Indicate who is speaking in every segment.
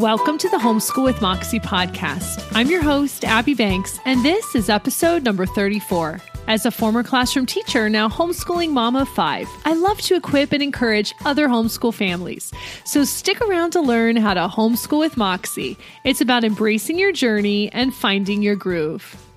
Speaker 1: Welcome to the Homeschool with Moxie podcast. I'm your host, Abby Banks, and this is episode number 34. As a former classroom teacher, now homeschooling mom of five, I love to equip and encourage other homeschool families. So stick around to learn how to homeschool with Moxie. It's about embracing your journey and finding your groove.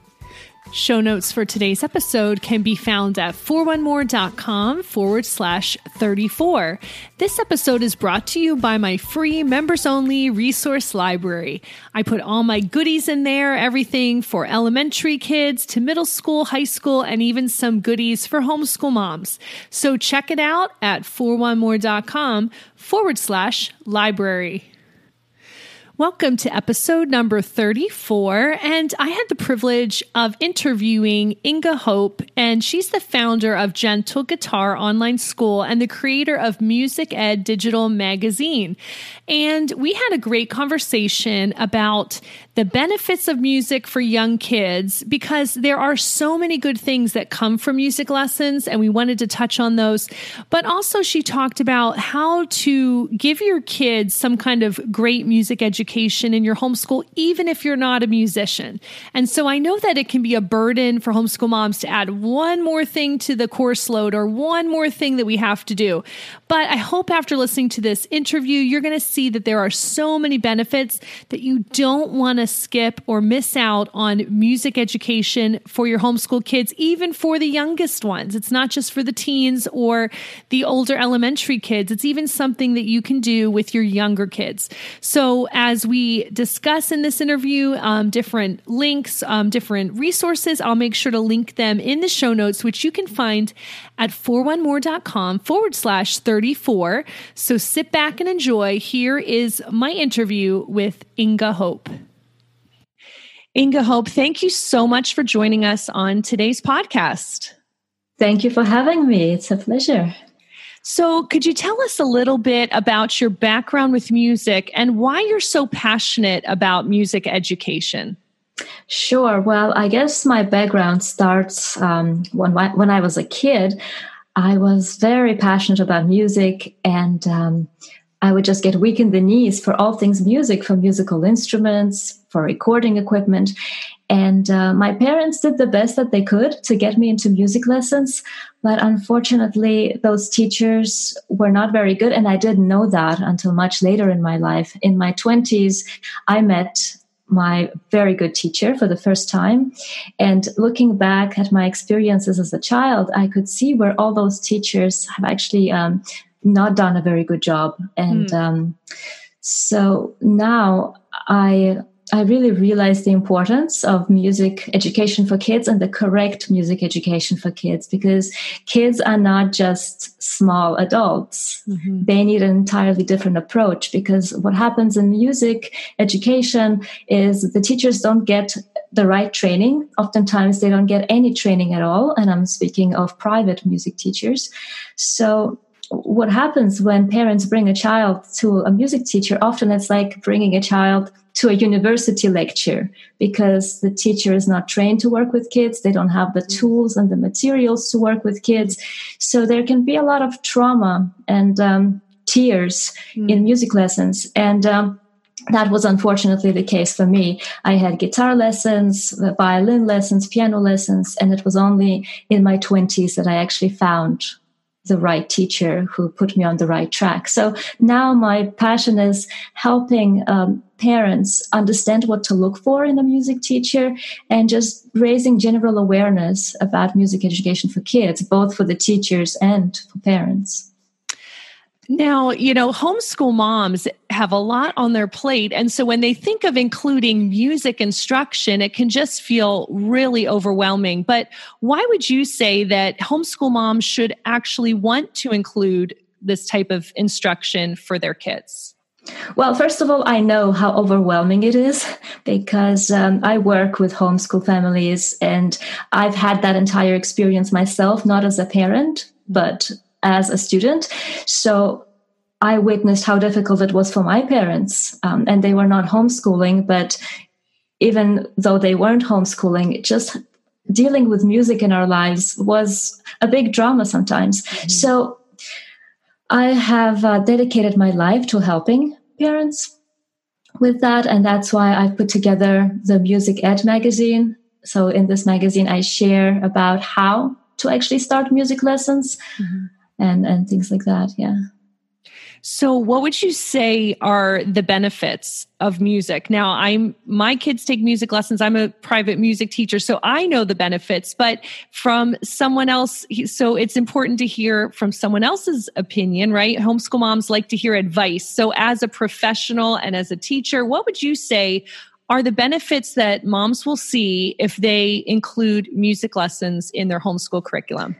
Speaker 1: Show notes for today's episode can be found at 41more.com forward slash 34. This episode is brought to you by my free members only resource library. I put all my goodies in there, everything for elementary kids to middle school, high school, and even some goodies for homeschool moms. So check it out at 41more.com forward slash library. Welcome to episode number 34. And I had the privilege of interviewing Inga Hope, and she's the founder of Gentle Guitar Online School and the creator of Music Ed Digital Magazine. And we had a great conversation about the benefits of music for young kids because there are so many good things that come from music lessons, and we wanted to touch on those. But also, she talked about how to give your kids some kind of great music education in your homeschool, even if you're not a musician. And so I know that it can be a burden for homeschool moms to add one more thing to the course load or one more thing that we have to do. But I hope after listening to this interview, you're going to see that there are so many benefits that you don't want to skip or miss out on music education for your homeschool kids, even for the youngest ones. It's not just for the teens or the older elementary kids, it's even something that you can do with your younger kids. So, as we discuss in this interview, um, different links, um, different resources, I'll make sure to link them in the show notes, which you can find at 41more.com forward slash 34. So sit back and enjoy. Here is my interview with Inga Hope. Inga Hope, thank you so much for joining us on today's podcast.
Speaker 2: Thank you for having me. It's a pleasure.
Speaker 1: So, could you tell us a little bit about your background with music and why you're so passionate about music education?
Speaker 2: Sure. Well, I guess my background starts um, when when I was a kid. I was very passionate about music, and um, I would just get weak in the knees for all things music, for musical instruments, for recording equipment. And uh, my parents did the best that they could to get me into music lessons. But unfortunately, those teachers were not very good. And I didn't know that until much later in my life. In my 20s, I met my very good teacher for the first time. And looking back at my experiences as a child, I could see where all those teachers have actually um, not done a very good job. And mm. um, so now I I really realized the importance of music education for kids and the correct music education for kids because kids are not just small adults. Mm-hmm. They need an entirely different approach because what happens in music education is the teachers don't get the right training. Oftentimes they don't get any training at all. And I'm speaking of private music teachers. So what happens when parents bring a child to a music teacher often it's like bringing a child to a university lecture because the teacher is not trained to work with kids they don't have the tools and the materials to work with kids so there can be a lot of trauma and um, tears mm. in music lessons and um, that was unfortunately the case for me. I had guitar lessons, violin lessons, piano lessons, and it was only in my 20s that I actually found the right teacher who put me on the right track. So now my passion is helping um, parents understand what to look for in a music teacher and just raising general awareness about music education for kids, both for the teachers and for parents.
Speaker 1: Now, you know, homeschool moms have a lot on their plate. And so when they think of including music instruction, it can just feel really overwhelming. But why would you say that homeschool moms should actually want to include this type of instruction for their kids?
Speaker 2: Well, first of all, I know how overwhelming it is because um, I work with homeschool families and I've had that entire experience myself, not as a parent, but as a student. So I witnessed how difficult it was for my parents. Um, and they were not homeschooling, but even though they weren't homeschooling, just dealing with music in our lives was a big drama sometimes. Mm-hmm. So I have uh, dedicated my life to helping parents with that. And that's why I put together the Music Ed magazine. So in this magazine, I share about how to actually start music lessons. Mm-hmm and and things like that yeah.
Speaker 1: So what would you say are the benefits of music? Now i'm my kids take music lessons. I'm a private music teacher so i know the benefits but from someone else so it's important to hear from someone else's opinion right? Homeschool moms like to hear advice. So as a professional and as a teacher what would you say are the benefits that moms will see if they include music lessons in their homeschool curriculum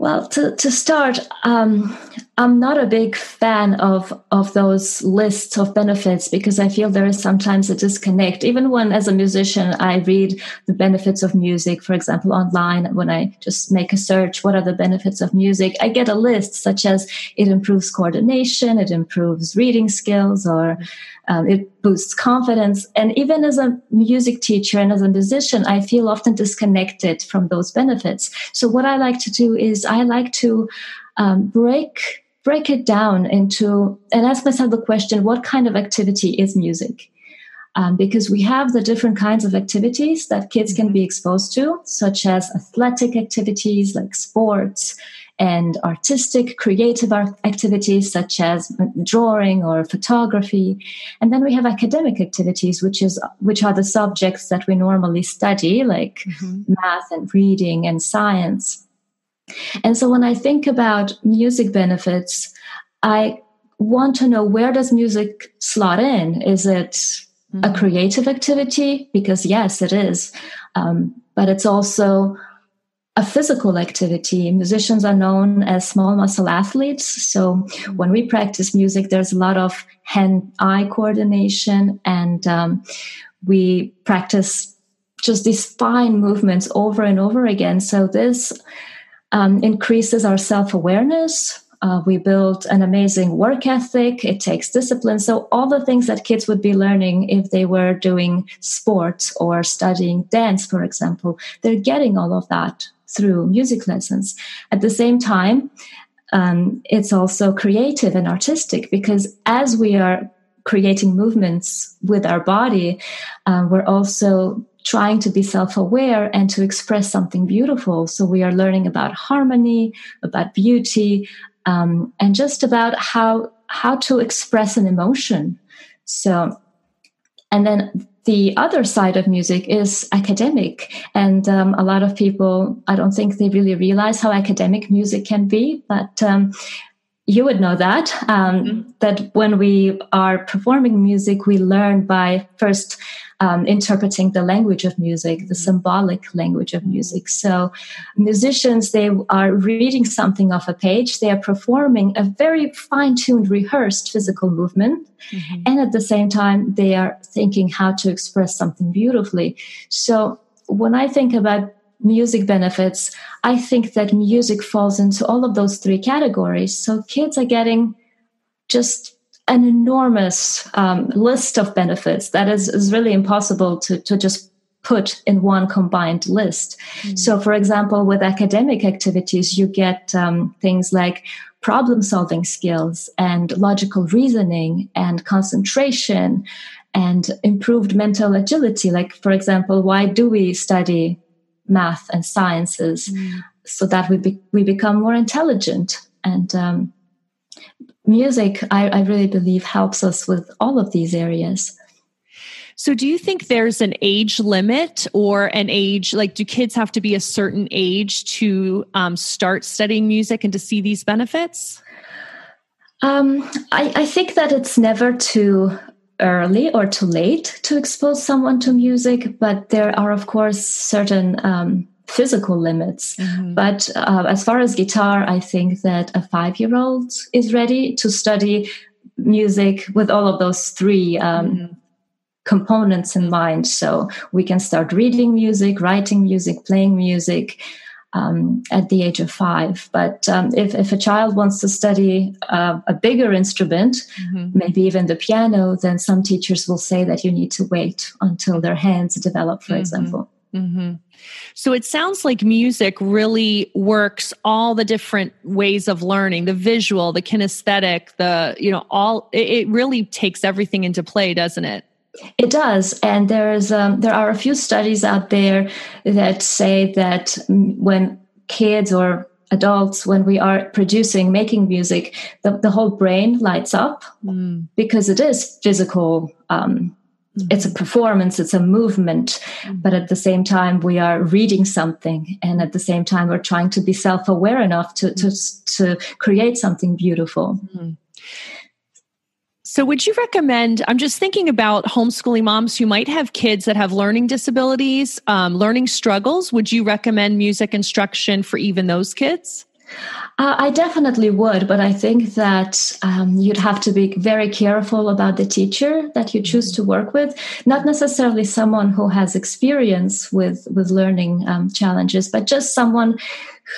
Speaker 2: well, to, to start, um, I'm not a big fan of, of those lists of benefits because I feel there is sometimes a disconnect. Even when, as a musician, I read the benefits of music, for example, online, when I just make a search, what are the benefits of music? I get a list such as it improves coordination, it improves reading skills, or um, it boosts confidence. And even as a music teacher and as a musician, I feel often disconnected from those benefits. So what I like to do is I like to um, break break it down into and ask myself the question: What kind of activity is music? Um, because we have the different kinds of activities that kids can be exposed to, such as athletic activities like sports and artistic, creative activities such as drawing or photography. And then we have academic activities, which is which are the subjects that we normally study, like mm-hmm. math and reading and science. And so when I think about music benefits, I want to know where does music slot in? Is it mm-hmm. a creative activity? Because yes, it is. Um, but it's also a physical activity. Musicians are known as small muscle athletes. So when we practice music, there's a lot of hand eye coordination and um, we practice just these fine movements over and over again. So this um, increases our self awareness. Uh, we build an amazing work ethic. It takes discipline. So all the things that kids would be learning if they were doing sports or studying dance, for example, they're getting all of that through music lessons. At the same time, um, it's also creative and artistic because as we are creating movements with our body, uh, we're also trying to be self aware and to express something beautiful. So we are learning about harmony, about beauty, um, and just about how how to express an emotion. So, and then the other side of music is academic. And um, a lot of people, I don't think they really realize how academic music can be, but um, you would know that um, mm-hmm. that when we are performing music we learn by first um, interpreting the language of music the mm-hmm. symbolic language of music so musicians they are reading something off a page they are performing a very fine-tuned rehearsed physical movement mm-hmm. and at the same time they are thinking how to express something beautifully so when i think about music benefits, I think that music falls into all of those three categories. So kids are getting just an enormous um, list of benefits that is, is really impossible to, to just put in one combined list. Mm. So, for example, with academic activities, you get um, things like problem solving skills and logical reasoning and concentration and improved mental agility. Like, for example, why do we study math and sciences mm. so that we, be, we become more intelligent and um, music I, I really believe helps us with all of these areas
Speaker 1: so, do you think there's an age limit or an age, like, do kids have to be a certain age to um, start studying music and to see these benefits?
Speaker 2: Um, I, I think that it's never too early or too late to expose someone to music, but there are, of course, certain um, physical limits. Mm-hmm. But uh, as far as guitar, I think that a five year old is ready to study music with all of those three um, mm-hmm. components in mind. So we can start reading music, writing music, playing music. Um, at the age of five. But um, if, if a child wants to study uh, a bigger instrument, mm-hmm. maybe even the piano, then some teachers will say that you need to wait until their hands develop, for mm-hmm. example.
Speaker 1: Mm-hmm. So it sounds like music really works all the different ways of learning the visual, the kinesthetic, the, you know, all, it, really takes everything into play, doesn't it?
Speaker 2: It does, and there's um, there are a few studies out there that say that when kids or adults, when we are producing, making music, the, the whole brain lights up mm. because it is physical um. It's a performance, it's a movement, mm-hmm. but at the same time, we are reading something. And at the same time, we're trying to be self aware enough to, to, to create something beautiful. Mm-hmm.
Speaker 1: So, would you recommend? I'm just thinking about homeschooling moms who might have kids that have learning disabilities, um, learning struggles. Would you recommend music instruction for even those kids?
Speaker 2: Uh, I definitely would, but I think that um, you'd have to be very careful about the teacher that you choose to work with. Not necessarily someone who has experience with with learning um, challenges, but just someone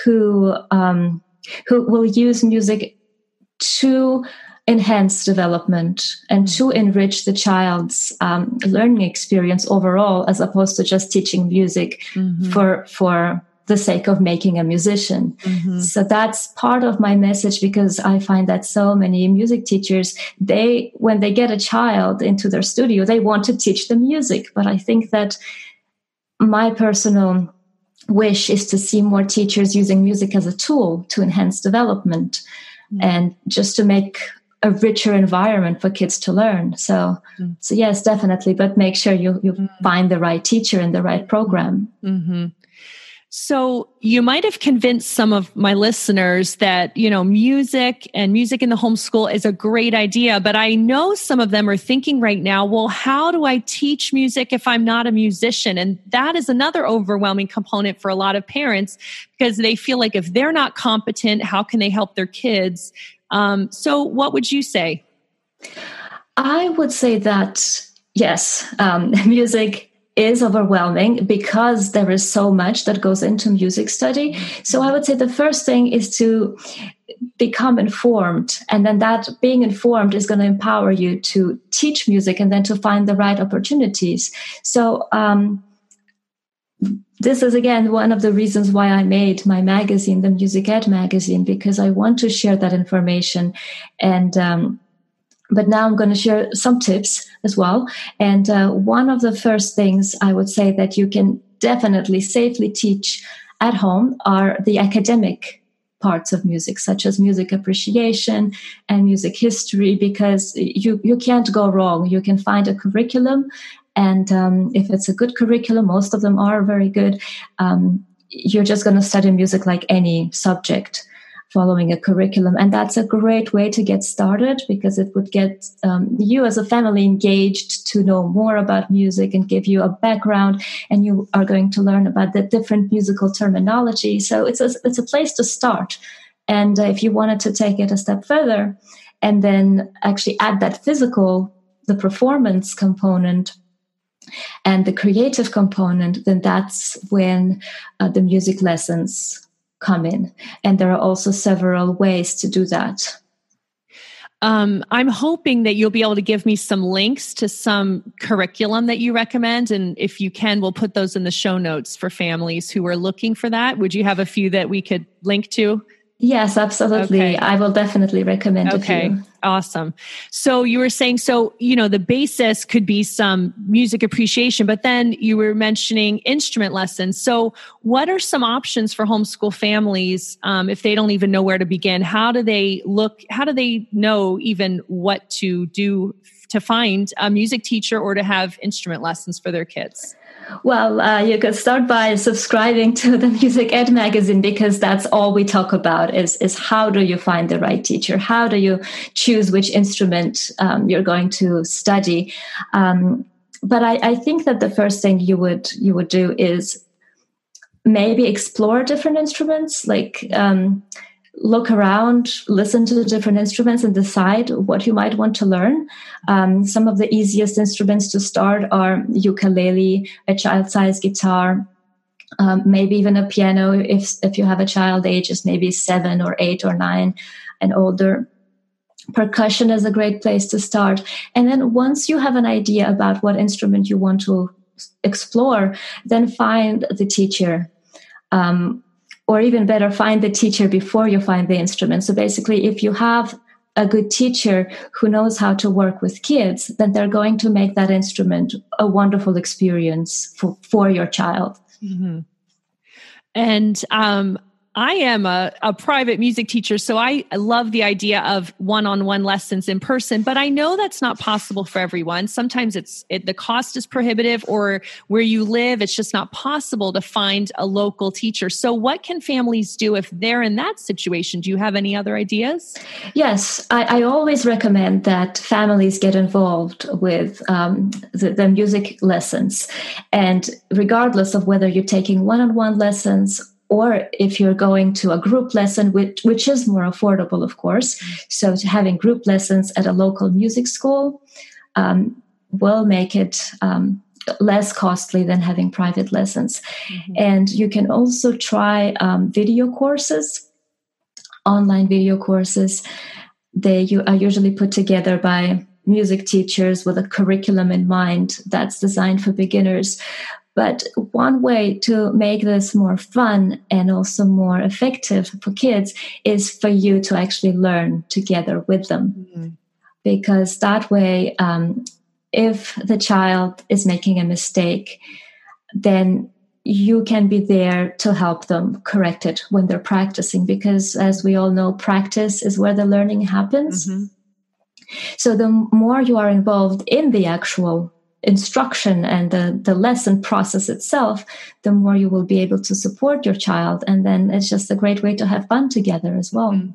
Speaker 2: who um, who will use music to enhance development and to enrich the child's um, learning experience overall, as opposed to just teaching music mm-hmm. for for the sake of making a musician. Mm-hmm. So that's part of my message because I find that so many music teachers, they, when they get a child into their studio, they want to teach them music. But I think that my personal wish is to see more teachers using music as a tool to enhance development mm-hmm. and just to make a richer environment for kids to learn. So, mm-hmm. so yes, definitely. But make sure you you mm-hmm. find the right teacher in the right program.
Speaker 1: Mm-hmm. So you might have convinced some of my listeners that, you know, music and music in the homeschool is a great idea. But I know some of them are thinking right now, well, how do I teach music if I'm not a musician? And that is another overwhelming component for a lot of parents because they feel like if they're not competent, how can they help their kids? Um, so what would you say?
Speaker 2: I would say that yes, um, music is overwhelming because there is so much that goes into music study. So I would say the first thing is to become informed and then that being informed is going to empower you to teach music and then to find the right opportunities. So um, this is again one of the reasons why I made my magazine, the Music Ed magazine, because I want to share that information and um, but now I'm going to share some tips as well. And uh, one of the first things I would say that you can definitely safely teach at home are the academic parts of music, such as music appreciation and music history, because you, you can't go wrong. You can find a curriculum. And um, if it's a good curriculum, most of them are very good. Um, you're just going to study music like any subject following a curriculum. And that's a great way to get started because it would get um, you as a family engaged to know more about music and give you a background. And you are going to learn about the different musical terminology. So it's a, it's a place to start. And uh, if you wanted to take it a step further and then actually add that physical, the performance component, and the creative component, then that's when uh, the music lessons come in. And there are also several ways to do that.
Speaker 1: Um, I'm hoping that you'll be able to give me some links to some curriculum that you recommend. And if you can, we'll put those in the show notes for families who are looking for that. Would you have a few that we could link to?
Speaker 2: Yes, absolutely. Okay. I will definitely recommend it.
Speaker 1: okay. Awesome. So you were saying, so, you know, the basis could be some music appreciation, but then you were mentioning instrument lessons. So what are some options for homeschool families um, if they don't even know where to begin? How do they look? How do they know even what to do to find a music teacher or to have instrument lessons for their kids?
Speaker 2: Well, uh, you could start by subscribing to the Music Ed magazine because that's all we talk about is, is how do you find the right teacher? How do you choose which instrument um, you're going to study? Um, but I, I think that the first thing you would you would do is maybe explore different instruments, like um, look around, listen to the different instruments, and decide what you might want to learn. Um, some of the easiest instruments to start are ukulele, a child-sized guitar, um, maybe even a piano if if you have a child ages maybe seven or eight or nine and older. Percussion is a great place to start. And then once you have an idea about what instrument you want to explore, then find the teacher. Um, or even better, find the teacher before you find the instrument. So basically, if you have a good teacher who knows how to work with kids, then they're going to make that instrument a wonderful experience for, for your child. Mm-hmm.
Speaker 1: And um, I am a, a private music teacher, so I love the idea of one-on-one lessons in person. But I know that's not possible for everyone. Sometimes it's it, the cost is prohibitive, or where you live, it's just not possible to find a local teacher. So, what can families do if they're in that situation? Do you have any other ideas?
Speaker 2: Yes, I, I always recommend that families get involved with um, the, the music lessons, and regardless of whether you're taking one-on-one lessons or if you're going to a group lesson, which, which is more affordable, of course. So having group lessons at a local music school um, will make it um, less costly than having private lessons. Mm-hmm. And you can also try um, video courses, online video courses. They are usually put together by music teachers with a curriculum in mind that's designed for beginners but one way to make this more fun and also more effective for kids is for you to actually learn together with them. Mm-hmm. Because that way, um, if the child is making a mistake, then you can be there to help them correct it when they're practicing. Because as we all know, practice is where the learning happens. Mm-hmm. So the more you are involved in the actual instruction and the, the lesson process itself, the more you will be able to support your child. And then it's just a great way to have fun together as well. Mm.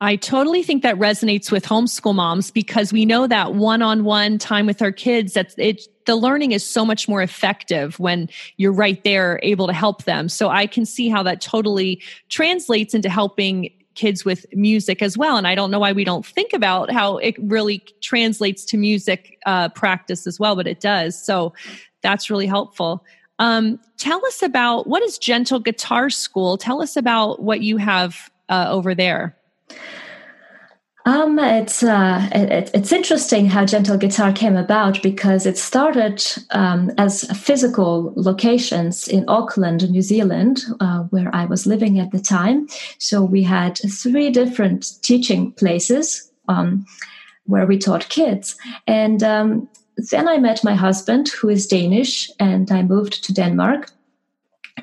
Speaker 1: I totally think that resonates with homeschool moms because we know that one-on-one time with our kids that it the learning is so much more effective when you're right there able to help them. So I can see how that totally translates into helping kids with music as well. And I don't know why we don't think about how it really translates to music uh, practice as well, but it does. So that's really helpful. Um, tell us about what is Gentle Guitar School? Tell us about what you have uh, over there.
Speaker 2: Um, it's uh, it, it's interesting how Gentle Guitar came about because it started um, as physical locations in Auckland, New Zealand, uh, where I was living at the time. So we had three different teaching places um, where we taught kids, and um, then I met my husband, who is Danish, and I moved to Denmark.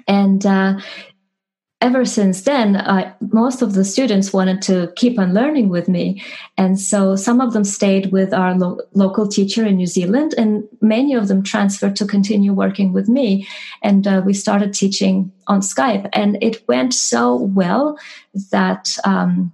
Speaker 2: And uh, ever since then, most of the students wanted to keep on learning with me. And so some of them stayed with our lo- local teacher in New Zealand, and many of them transferred to continue working with me. And uh, we started teaching on Skype. And it went so well that um,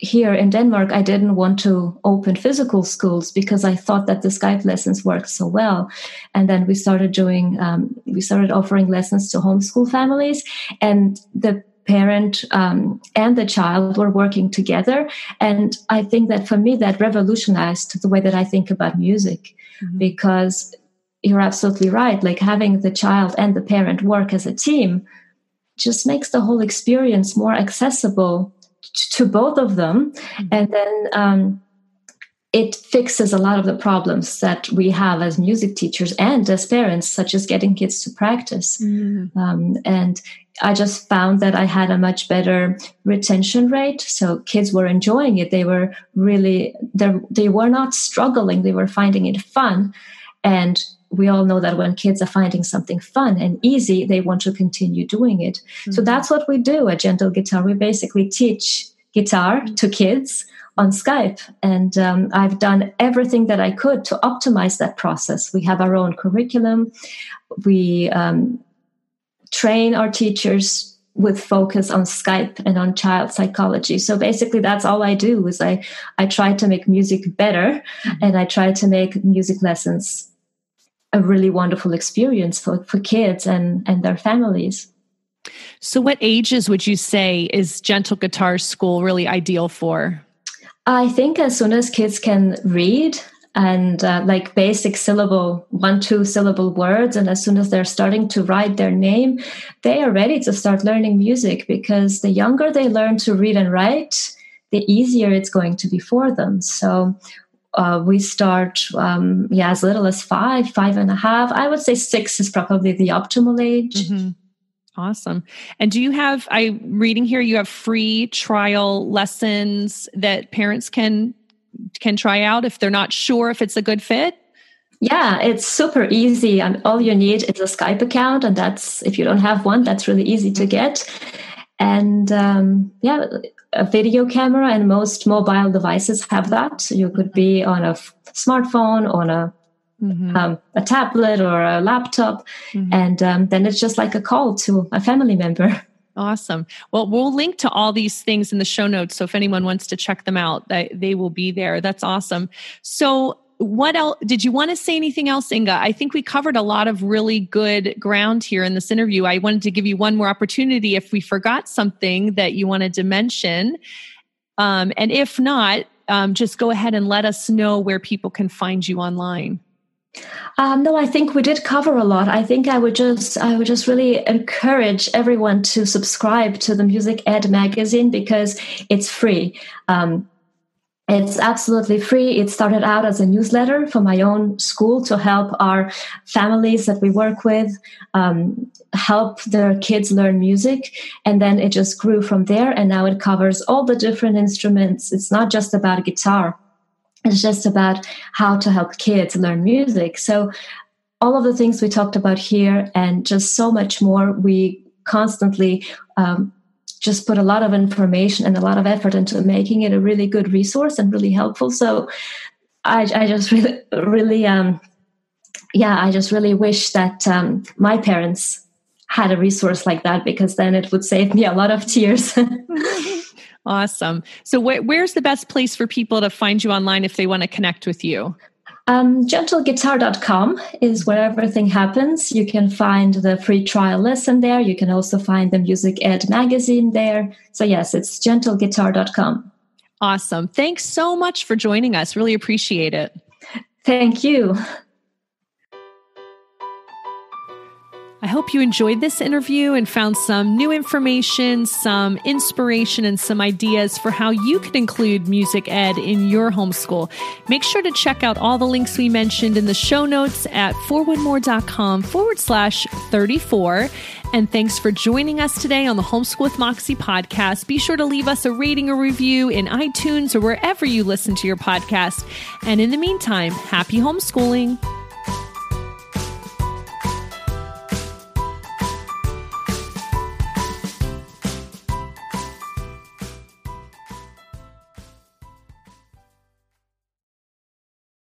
Speaker 2: here in Denmark, I didn't want to open physical schools because I thought that the Skype lessons worked so well. And then we started doing, um, we started offering lessons to homeschool families, and the parent um, and the child were working together. And I think that for me, that revolutionized the way that I think about music mm-hmm. because you're absolutely right. Like having the child and the parent work as a team just makes the whole experience more accessible to both of them. Mm-hmm. and then um, it fixes a lot of the problems that we have as music teachers and as parents such as getting kids to practice. Mm-hmm. um, and i just found that i had a much better retention rate. So kids were enjoying it. They were really they were not struggling. They were finding it fun. And we all know that when kids are finding something fun and easy, they want to continue doing it. Mm-hmm. So that's what we do at Gentle Guitar. We basically teach guitar to kids on Skype. And um, I've done everything that I could to optimize that process. We have our own curriculum. We um, train our teachers with focus on Skype and on child psychology. So basically that's all I do is I, I try to make music better mm-hmm. and I try to make music lessons a really wonderful experience for, for kids and, and their families.
Speaker 1: So what ages would you say is gentle guitar school really ideal for?
Speaker 2: I think as soon as kids can read and uh, like basic syllable one two syllable words and as soon as they're starting to write their name they are ready to start learning music because the younger they learn to read and write the easier it's going to be for them so uh, we start um, yeah as little as five five and a half i would say six is probably the optimal age
Speaker 1: mm-hmm. Awesome. And do you have I reading here you have free trial lessons that parents can can try out if they're not sure if it's a good fit?
Speaker 2: Yeah, it's super easy. And all you need is a Skype account. And that's, if you don't have one, that's really easy to get. And um, yeah, a video camera and most mobile devices have that. You could be on a f- smartphone, on a Mm-hmm. Um, a tablet or a laptop, mm-hmm. and um, then it's just like a call to a family member.
Speaker 1: Awesome. Well, we'll link to all these things in the show notes. So if anyone wants to check them out, they, they will be there. That's awesome. So what else did you want to say anything else inga i think we covered a lot of really good ground here in this interview i wanted to give you one more opportunity if we forgot something that you wanted to mention um, and if not um, just go ahead and let us know where people can find you online
Speaker 2: um, no, I think we did cover a lot. I think I would just I would just really encourage everyone to subscribe to the Music Ed magazine because it's free. Um, it's absolutely free. It started out as a newsletter for my own school to help our families that we work with um, help their kids learn music. And then it just grew from there. And now it covers all the different instruments. It's not just about guitar it's just about how to help kids learn music. So, all of the things we talked about here and just so much more, we constantly um, just put a lot of information and a lot of effort into making it a really good resource and really helpful. So, I, I just really, really, um, yeah, I just really wish that um, my parents had a resource like that because then it would save me a lot of tears.
Speaker 1: Awesome. So, wh- where's the best place for people to find you online if they want to connect with you?
Speaker 2: Um, gentleguitar.com is where everything happens. You can find the free trial lesson there. You can also find the Music Ed magazine there. So, yes, it's gentleguitar.com.
Speaker 1: Awesome. Thanks so much for joining us. Really appreciate it.
Speaker 2: Thank you.
Speaker 1: Hope you enjoyed this interview and found some new information, some inspiration, and some ideas for how you can include music ed in your homeschool. Make sure to check out all the links we mentioned in the show notes at 41more.com forward slash 34. And thanks for joining us today on the Homeschool with Moxie podcast. Be sure to leave us a rating or review in iTunes or wherever you listen to your podcast. And in the meantime, happy homeschooling.